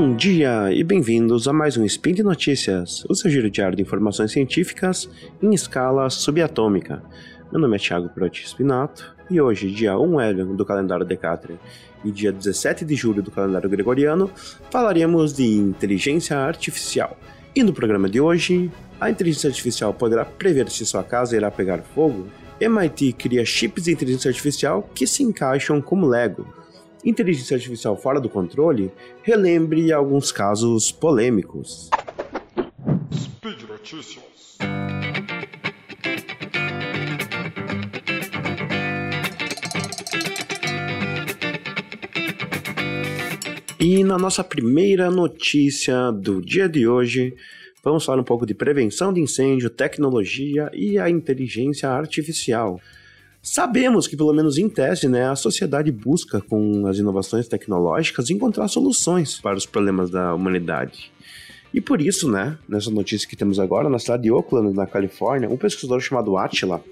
Bom dia e bem-vindos a mais um Spin de Notícias, o seu giro diário de informações científicas em escala subatômica. Meu nome é Thiago Proti Spinato e hoje, dia 1 Hélio do calendário Decathlon e dia 17 de julho do calendário gregoriano, falaremos de inteligência artificial. E no programa de hoje, a inteligência artificial poderá prever se sua casa irá pegar fogo? MIT cria chips de inteligência artificial que se encaixam como Lego. Inteligência artificial fora do controle relembre alguns casos polêmicos. Speed Notícias. E na nossa primeira notícia do dia de hoje, vamos falar um pouco de prevenção de incêndio, tecnologia e a inteligência artificial. Sabemos que, pelo menos em teste, né, a sociedade busca, com as inovações tecnológicas, encontrar soluções para os problemas da humanidade. E por isso, né, nessa notícia que temos agora, na cidade de Oakland, na Califórnia, um pesquisador chamado Attila,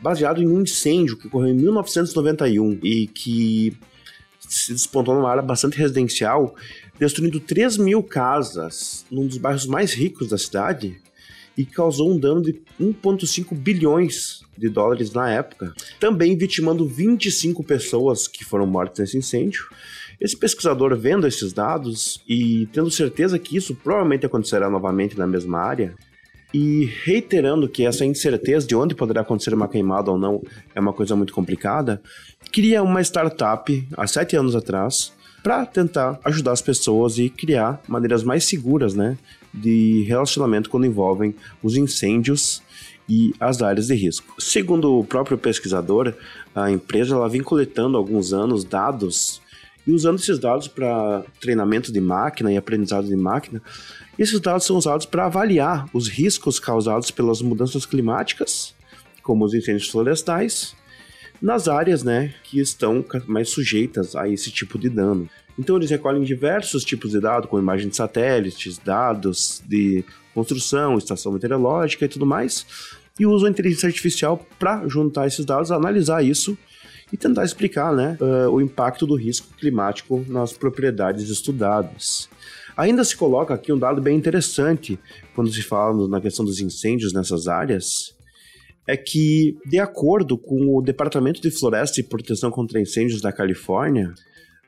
baseado em um incêndio que ocorreu em 1991 e que se despontou numa área bastante residencial, destruindo 3 mil casas num dos bairros mais ricos da cidade e causou um dano de 1,5 bilhões de dólares na época, também vitimando 25 pessoas que foram mortas nesse incêndio. Esse pesquisador, vendo esses dados e tendo certeza que isso provavelmente acontecerá novamente na mesma área, e reiterando que essa incerteza de onde poderá acontecer uma queimada ou não é uma coisa muito complicada, cria uma startup há sete anos atrás para tentar ajudar as pessoas e criar maneiras mais seguras, né, de relacionamento quando envolvem os incêndios e as áreas de risco. Segundo o próprio pesquisador, a empresa ela vem coletando há alguns anos dados e usando esses dados para treinamento de máquina e aprendizado de máquina. Esses dados são usados para avaliar os riscos causados pelas mudanças climáticas, como os incêndios florestais, nas áreas né, que estão mais sujeitas a esse tipo de dano. Então eles recolhem diversos tipos de dados, como imagens de satélites, dados de construção, estação meteorológica e tudo mais, e usam a inteligência artificial para juntar esses dados, analisar isso e tentar explicar né, uh, o impacto do risco climático nas propriedades estudadas. Ainda se coloca aqui um dado bem interessante quando se fala na questão dos incêndios nessas áreas, é que, de acordo com o Departamento de Floresta e Proteção contra Incêndios da Califórnia,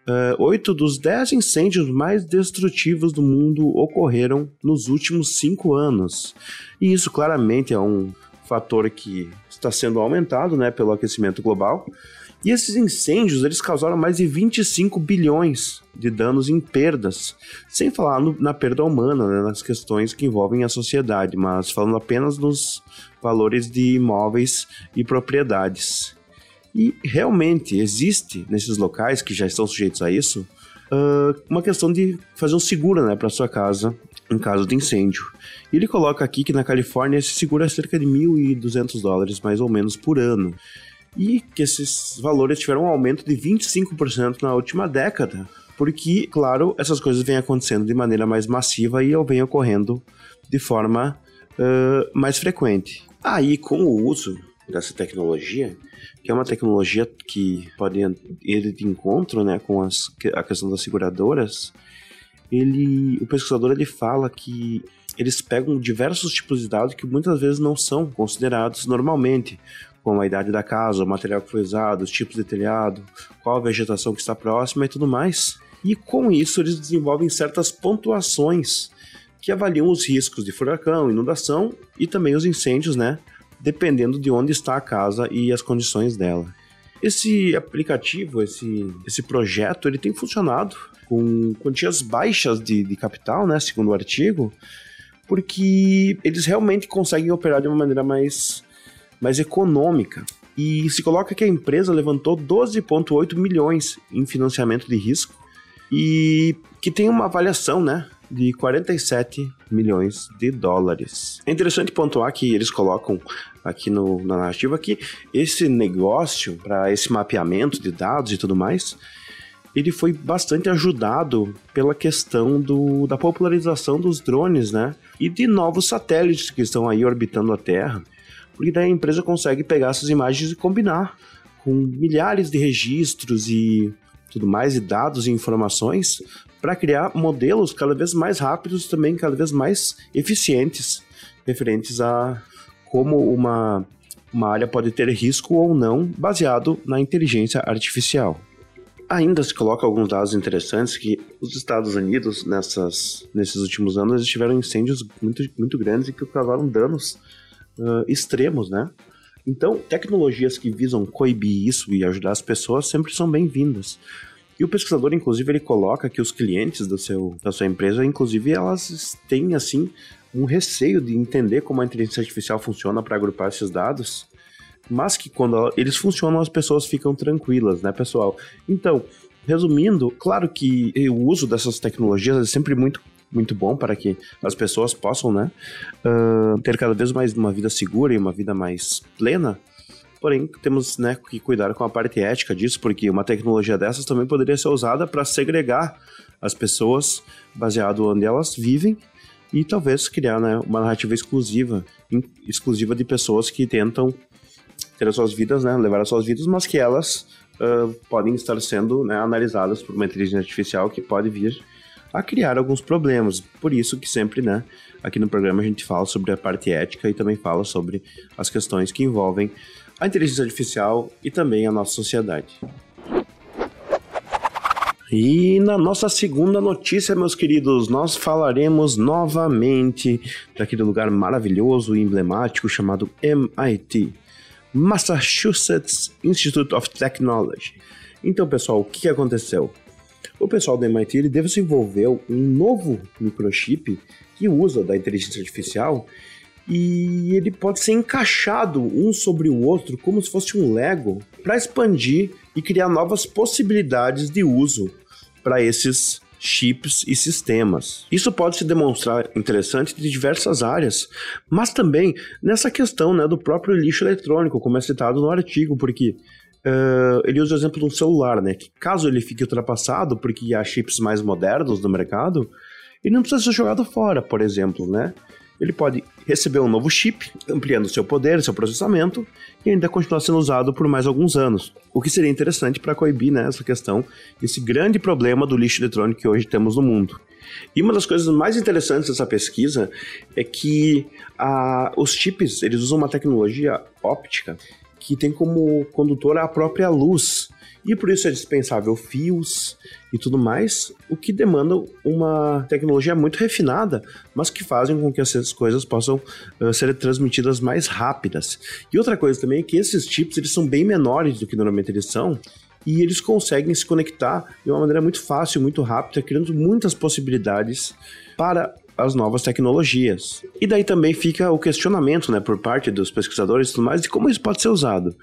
uh, oito dos dez incêndios mais destrutivos do mundo ocorreram nos últimos cinco anos. E isso claramente é um fator que está sendo aumentado né, pelo aquecimento global. E esses incêndios eles causaram mais de 25 bilhões de danos em perdas, sem falar no, na perda humana, né, nas questões que envolvem a sociedade, mas falando apenas nos valores de imóveis e propriedades. E realmente existe nesses locais que já estão sujeitos a isso uma questão de fazer um seguro né, para sua casa em caso de incêndio. E ele coloca aqui que na Califórnia esse seguro é cerca de 1.200 dólares mais ou menos por ano e que esses valores tiveram um aumento de 25% na última década, porque, claro, essas coisas vêm acontecendo de maneira mais massiva e vêm ocorrendo de forma uh, mais frequente. Aí, com o uso dessa tecnologia, que é uma tecnologia que pode ir de encontro né, com as, a questão das seguradoras, ele, o pesquisador ele fala que eles pegam diversos tipos de dados que muitas vezes não são considerados normalmente, como a idade da casa, o material que foi usado, os tipos de telhado, qual a vegetação que está próxima e tudo mais. E com isso eles desenvolvem certas pontuações que avaliam os riscos de furacão, inundação e também os incêndios, né? Dependendo de onde está a casa e as condições dela. Esse aplicativo, esse, esse projeto, ele tem funcionado com quantias baixas de, de capital, né? Segundo o artigo, porque eles realmente conseguem operar de uma maneira mais mais econômica. E se coloca que a empresa levantou 12,8 milhões em financiamento de risco e que tem uma avaliação, né, de 47 milhões de dólares. É interessante pontuar que eles colocam aqui no, na narrativa que esse negócio para esse mapeamento de dados e tudo mais, ele foi bastante ajudado pela questão do, da popularização dos drones, né? E de novos satélites que estão aí orbitando a Terra porque daí a empresa consegue pegar essas imagens e combinar com milhares de registros e tudo mais, e dados e informações, para criar modelos cada vez mais rápidos, também cada vez mais eficientes, referentes a como uma, uma área pode ter risco ou não, baseado na inteligência artificial. Ainda se coloca alguns dados interessantes que os Estados Unidos, nessas, nesses últimos anos, eles tiveram incêndios muito, muito grandes e que causaram danos uh, extremos, né? Então, tecnologias que visam coibir isso e ajudar as pessoas sempre são bem-vindas. E o pesquisador, inclusive, ele coloca que os clientes do seu, da sua empresa, inclusive, elas têm, assim, um receio de entender como a inteligência artificial funciona para agrupar esses dados mas que quando eles funcionam as pessoas ficam tranquilas, né, pessoal? Então, resumindo, claro que o uso dessas tecnologias é sempre muito muito bom para que as pessoas possam, né, uh, ter cada vez mais uma vida segura e uma vida mais plena. Porém, temos né, que cuidar com a parte ética disso, porque uma tecnologia dessas também poderia ser usada para segregar as pessoas baseado onde elas vivem e talvez criar né, uma narrativa exclusiva, exclusiva de pessoas que tentam ter as suas vidas, né, levar as suas vidas, mas que elas uh, podem estar sendo né, analisadas por uma inteligência artificial que pode vir a criar alguns problemas. Por isso que sempre, né, aqui no programa a gente fala sobre a parte ética e também fala sobre as questões que envolvem a inteligência artificial e também a nossa sociedade. E na nossa segunda notícia, meus queridos, nós falaremos novamente daquele lugar maravilhoso e emblemático chamado MIT. Massachusetts Institute of Technology. Então, pessoal, o que aconteceu? O pessoal do MIT ele desenvolveu um novo microchip que usa da inteligência artificial e ele pode ser encaixado um sobre o outro como se fosse um Lego para expandir e criar novas possibilidades de uso para esses chips e sistemas. Isso pode se demonstrar interessante de diversas áreas, mas também nessa questão né, do próprio lixo eletrônico, como é citado no artigo, porque uh, ele usa o exemplo de um celular, né, que caso ele fique ultrapassado, porque há chips mais modernos no mercado, ele não precisa ser jogado fora, por exemplo, né? Ele pode receber um novo chip, ampliando seu poder, seu processamento, e ainda continuar sendo usado por mais alguns anos. O que seria interessante para coibir né, essa questão, esse grande problema do lixo eletrônico que hoje temos no mundo. E uma das coisas mais interessantes dessa pesquisa é que a, os chips eles usam uma tecnologia óptica que tem como condutor a própria luz e por isso é dispensável fios e tudo mais, o que demanda uma tecnologia muito refinada, mas que fazem com que essas coisas possam uh, ser transmitidas mais rápidas. E outra coisa também é que esses chips eles são bem menores do que normalmente eles são, e eles conseguem se conectar de uma maneira muito fácil, muito rápida, criando muitas possibilidades para as novas tecnologias. E daí também fica o questionamento, né, por parte dos pesquisadores e tudo mais, de como isso pode ser usado.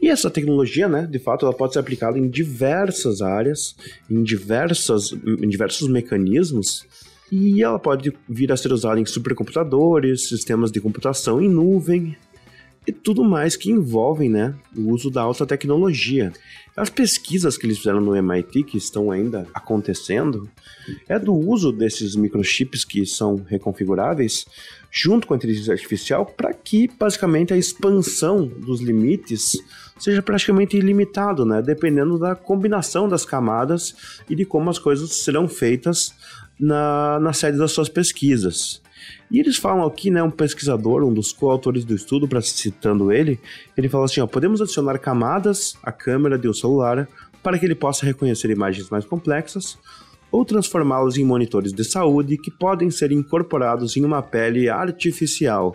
E essa tecnologia, né, de fato, ela pode ser aplicada em diversas áreas, em, diversas, em diversos mecanismos, e ela pode vir a ser usada em supercomputadores, sistemas de computação em nuvem e tudo mais que envolvem né, o uso da alta tecnologia. As pesquisas que eles fizeram no MIT, que estão ainda acontecendo, é do uso desses microchips que são reconfiguráveis junto com a inteligência artificial para que basicamente a expansão dos limites seja praticamente ilimitado, né? Dependendo da combinação das camadas e de como as coisas serão feitas na, na sede das suas pesquisas. E eles falam aqui, né, um pesquisador, um dos coautores do estudo, para citando ele, ele fala assim, ó, podemos adicionar camadas à câmera de um celular para que ele possa reconhecer imagens mais complexas, ou transformá-los em monitores de saúde que podem ser incorporados em uma pele artificial.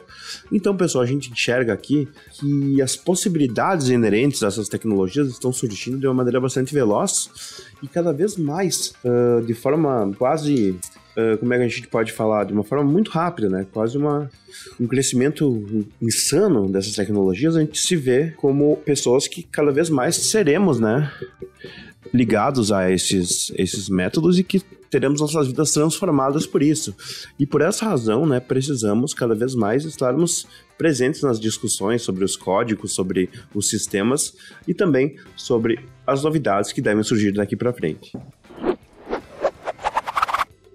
Então, pessoal, a gente enxerga aqui que as possibilidades inerentes a essas tecnologias estão surgindo de uma maneira bastante veloz e cada vez mais uh, de forma quase Uh, como é que a gente pode falar? De uma forma muito rápida, né? Quase uma, um crescimento insano dessas tecnologias, a gente se vê como pessoas que cada vez mais seremos, né? ligados a esses, esses métodos e que teremos nossas vidas transformadas por isso. E por essa razão, né, precisamos cada vez mais estarmos presentes nas discussões sobre os códigos, sobre os sistemas e também sobre as novidades que devem surgir daqui para frente.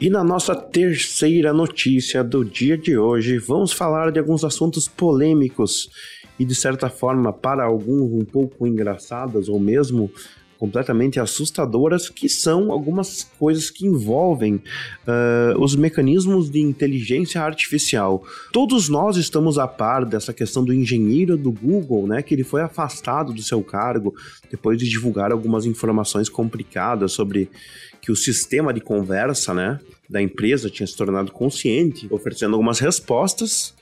E na nossa terceira notícia do dia de hoje, vamos falar de alguns assuntos polêmicos e de certa forma para alguns um pouco engraçadas ou mesmo completamente assustadoras, que são algumas coisas que envolvem uh, os mecanismos de inteligência artificial. Todos nós estamos a par dessa questão do engenheiro do Google, né, que ele foi afastado do seu cargo depois de divulgar algumas informações complicadas sobre que o sistema de conversa, né, da empresa tinha se tornado consciente, oferecendo algumas respostas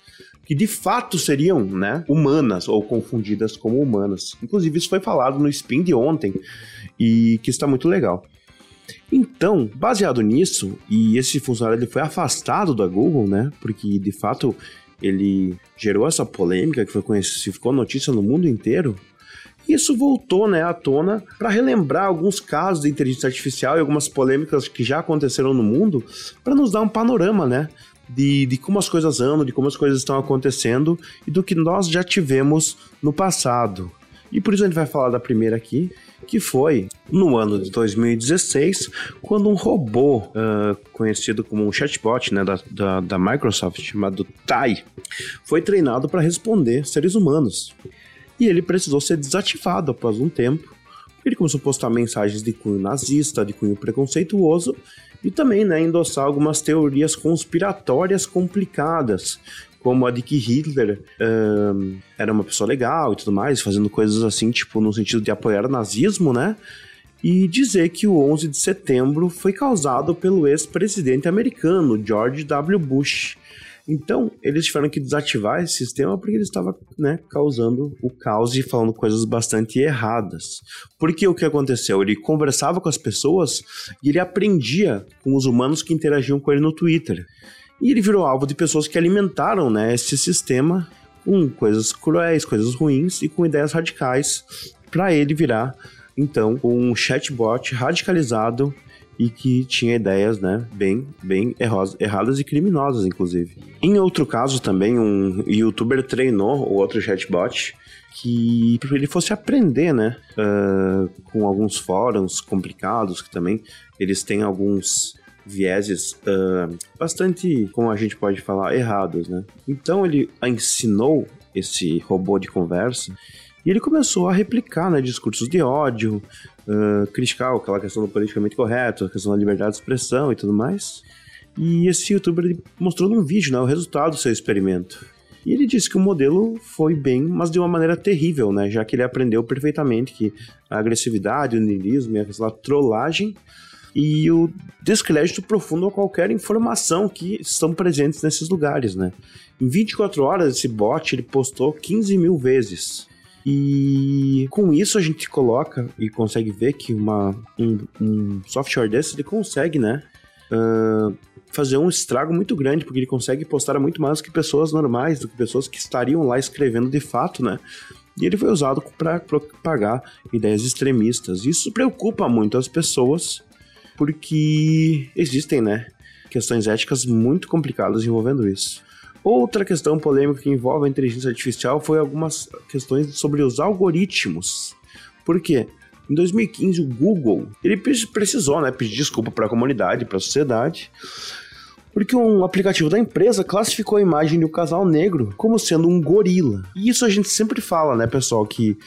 que de fato seriam, né, humanas ou confundidas como humanas. Inclusive isso foi falado no spin de ontem e que está muito legal. Então, baseado nisso, e esse funcionário ele foi afastado da Google, né? Porque de fato ele gerou essa polêmica que foi ficou notícia no mundo inteiro. Isso voltou né, à tona para relembrar alguns casos de inteligência artificial e algumas polêmicas que já aconteceram no mundo, para nos dar um panorama, né? De, de como as coisas andam, de como as coisas estão acontecendo e do que nós já tivemos no passado. E por isso a gente vai falar da primeira aqui, que foi no ano de 2016, quando um robô uh, conhecido como um chatbot né, da, da, da Microsoft, chamado Tai, foi treinado para responder seres humanos e ele precisou ser desativado após um tempo. Ele começou a postar mensagens de cunho nazista, de cunho preconceituoso e também né, endossar algumas teorias conspiratórias complicadas, como a de que Hitler um, era uma pessoa legal e tudo mais, fazendo coisas assim, tipo, no sentido de apoiar o nazismo, né? E dizer que o 11 de setembro foi causado pelo ex-presidente americano George W. Bush. Então, eles tiveram que desativar esse sistema porque ele estava né, causando o caos e falando coisas bastante erradas. Porque o que aconteceu? Ele conversava com as pessoas e ele aprendia com os humanos que interagiam com ele no Twitter. E ele virou alvo de pessoas que alimentaram né, esse sistema com coisas cruéis, coisas ruins e com ideias radicais para ele virar então um chatbot radicalizado e que tinha ideias, né, bem, bem erradas e criminosas, inclusive. Em outro caso também, um youtuber treinou o outro chatbot que ele fosse aprender, né, uh, com alguns fóruns complicados que também eles têm alguns vieses uh, bastante, como a gente pode falar, errados, né. Então ele ensinou esse robô de conversa e ele começou a replicar né, discursos de ódio, uh, criticar aquela questão do politicamente correto, a questão da liberdade de expressão e tudo mais. E esse youtuber mostrou num vídeo né, o resultado do seu experimento. E ele disse que o modelo foi bem, mas de uma maneira terrível, né? Já que ele aprendeu perfeitamente que a agressividade, o niilismo a trollagem e o descrédito profundo a qualquer informação que estão presentes nesses lugares, né? Em 24 horas, esse bot ele postou 15 mil vezes. E com isso a gente coloca e consegue ver que uma, um, um software desse ele consegue, né? Uh, fazer um estrago muito grande, porque ele consegue postar muito mais do que pessoas normais, do que pessoas que estariam lá escrevendo de fato, né? E ele foi usado para propagar ideias extremistas. Isso preocupa muito as pessoas, porque existem, né? Questões éticas muito complicadas envolvendo isso. Outra questão polêmica que envolve a inteligência artificial foi algumas questões sobre os algoritmos. Por quê? Em 2015, o Google ele precisou né, pedir desculpa para a comunidade, para a sociedade, porque um aplicativo da empresa classificou a imagem de um casal negro como sendo um gorila. E isso a gente sempre fala, né, pessoal, que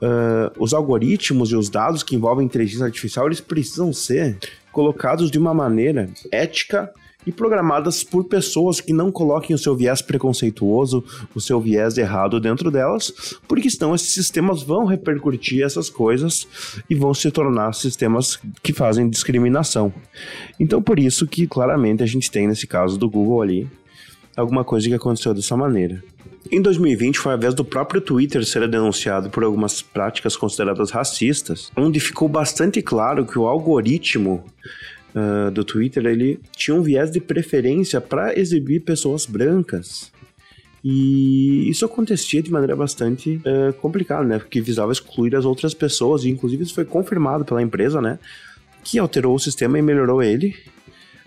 uh, os algoritmos e os dados que envolvem inteligência artificial eles precisam ser colocados de uma maneira ética e programadas por pessoas que não coloquem o seu viés preconceituoso, o seu viés errado dentro delas, porque senão esses sistemas vão repercutir essas coisas e vão se tornar sistemas que fazem discriminação. Então por isso que claramente a gente tem nesse caso do Google ali alguma coisa que aconteceu dessa maneira. Em 2020 foi a vez do próprio Twitter ser denunciado por algumas práticas consideradas racistas, onde ficou bastante claro que o algoritmo uh, do Twitter, ele tinha um viés de preferência para exibir pessoas brancas. E isso acontecia de maneira bastante uh, complicada, né? Porque visava excluir as outras pessoas, e inclusive isso foi confirmado pela empresa, né? Que alterou o sistema e melhorou ele.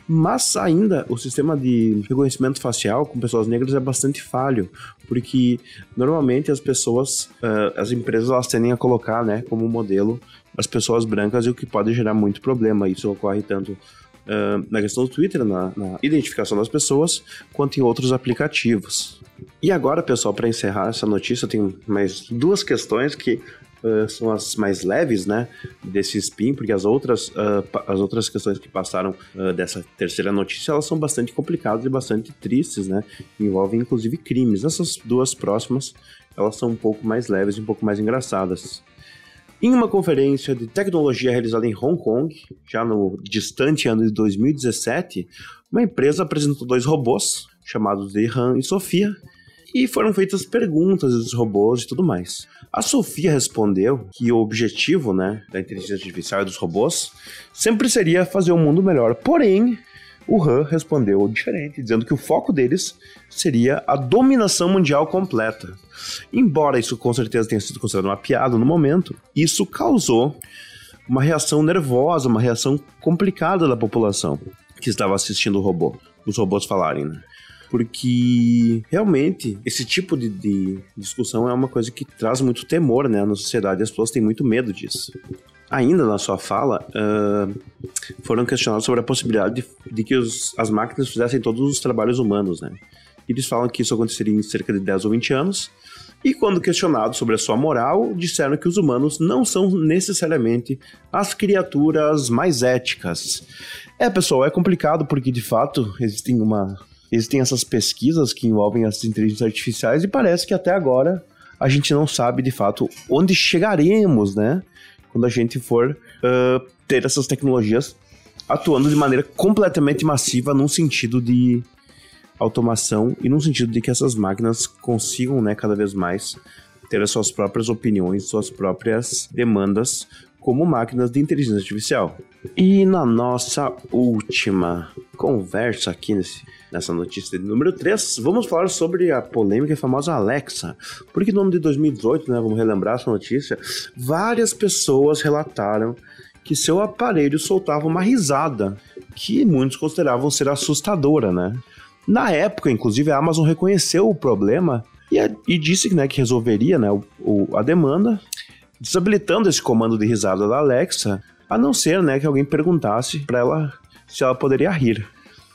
Mas ainda o sistema de reconhecimento facial com pessoas negras é bastante falho, porque normalmente as pessoas, uh, as empresas, elas tendem a colocar, né, como modelo as pessoas brancas, e o que pode gerar muito problema. Isso ocorre tanto uh, na questão do Twitter, na, na, identificação das pessoas, quanto em outros aplicativos. E agora, pessoal, para encerrar essa notícia, tenho mais duas questões que uh, são as mais leves, né, desse spin, porque as outras, uh, as outras questões que passaram dessa terceira notícia, elas são bastante complicadas e bastante tristes, né, envolvem inclusive crimes. Essas duas próximas, elas são um pouco mais leves e um pouco mais engraçadas. Em uma conferência de tecnologia realizada em Hong Kong, já no distante ano de 2017, uma empresa apresentou dois robôs, chamados de Han e Sofia, e foram feitas perguntas dos robôs e tudo mais. A Sofia respondeu que o objetivo né, da inteligência artificial e dos robôs sempre seria fazer o um mundo melhor. Porém, o Han respondeu diferente, dizendo que o foco deles seria a dominação mundial completa. Embora isso com certeza tenha sido considerado uma piada no momento, isso causou uma reação nervosa, uma reação complicada da população que estava assistindo o robô, os robôs falarem, né? porque realmente esse tipo de, de, discussão é uma coisa que traz muito temor né, na sociedade e as pessoas têm muito medo disso. Ainda na sua fala, uh, foram questionados sobre a possibilidade de, de que os, as máquinas fizessem todos os trabalhos humanos. Né? Eles falam que isso aconteceria em cerca de 10 ou 20 anos, e quando questionados sobre a sua moral, disseram que os humanos não são necessariamente as criaturas mais éticas. É, pessoal, é complicado porque de fato existem uma existem essas pesquisas que envolvem as inteligências artificiais e parece que até agora a gente não sabe de fato onde chegaremos, né? Quando a gente for uh, ter essas tecnologias atuando de maneira completamente massiva num sentido de automação e num sentido de que essas máquinas consigam, né, cada vez mais ter as suas próprias opiniões, suas próprias demandas como máquinas de inteligência artificial. E na nossa última conversa aqui nesse, nessa notícia de número 3, vamos falar sobre a polêmica e famosa Alexa. Porque no ano de 2018, né, vamos relembrar essa notícia, várias pessoas relataram que seu aparelho soltava uma risada que muitos consideravam ser assustadora, né? Na época, inclusive, a Amazon reconheceu o problema e, e disse né, que resolveria né, o, o, a demanda desabilitando esse comando de risada da Alexa, a não ser né, que alguém perguntasse para ela se ela poderia rir.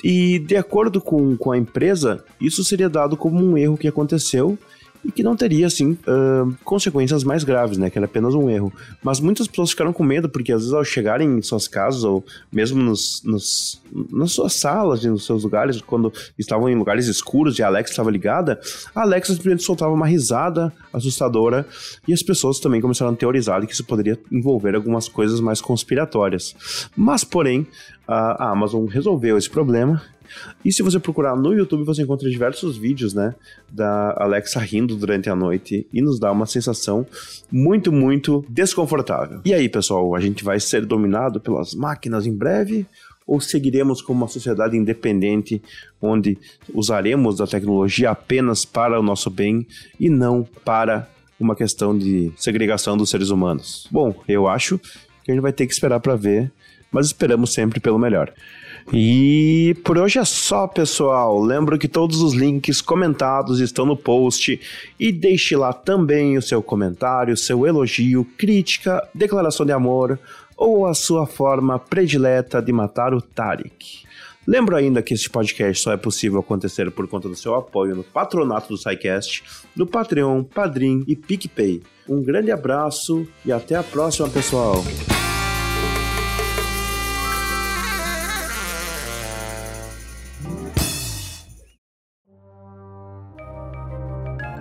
E de acordo com, com a empresa, isso seria dado como um erro que aconteceu e que não teria, assim, uh, consequências mais graves, né? Que era apenas um erro. Mas muitas pessoas ficaram com medo, porque às vezes ao chegarem em suas casas, ou mesmo nos, nos, nas suas salas, nos seus lugares, quando estavam em lugares escuros e a Alexa estava ligada, a Alexa simplesmente soltava uma risada assustadora e as pessoas também começaram a teorizar que isso poderia envolver algumas coisas mais conspiratórias. Mas, porém, a Amazon resolveu esse problema e se você procurar no YouTube, você encontra diversos vídeos, né, da Alexa rindo durante a noite e nos dá uma sensação muito, muito desconfortável. E aí, pessoal, a gente vai ser dominado pelas máquinas em breve? Ou seguiremos como uma sociedade independente, onde usaremos da tecnologia apenas para o nosso bem e não para uma questão de segregação dos seres humanos? Bom, eu acho que a gente vai ter que esperar para ver, mas esperamos sempre pelo melhor. E por hoje é só, pessoal. Lembro que todos os links comentados estão no post e deixe lá também o seu comentário, seu elogio, crítica, declaração de amor ou a sua forma predileta de matar o Tarek. Lembro ainda que este podcast só é possível acontecer por conta do seu apoio no patronato do SciCast, no Patreon, Padrim e PicPay. Um grande abraço e até a próxima, pessoal!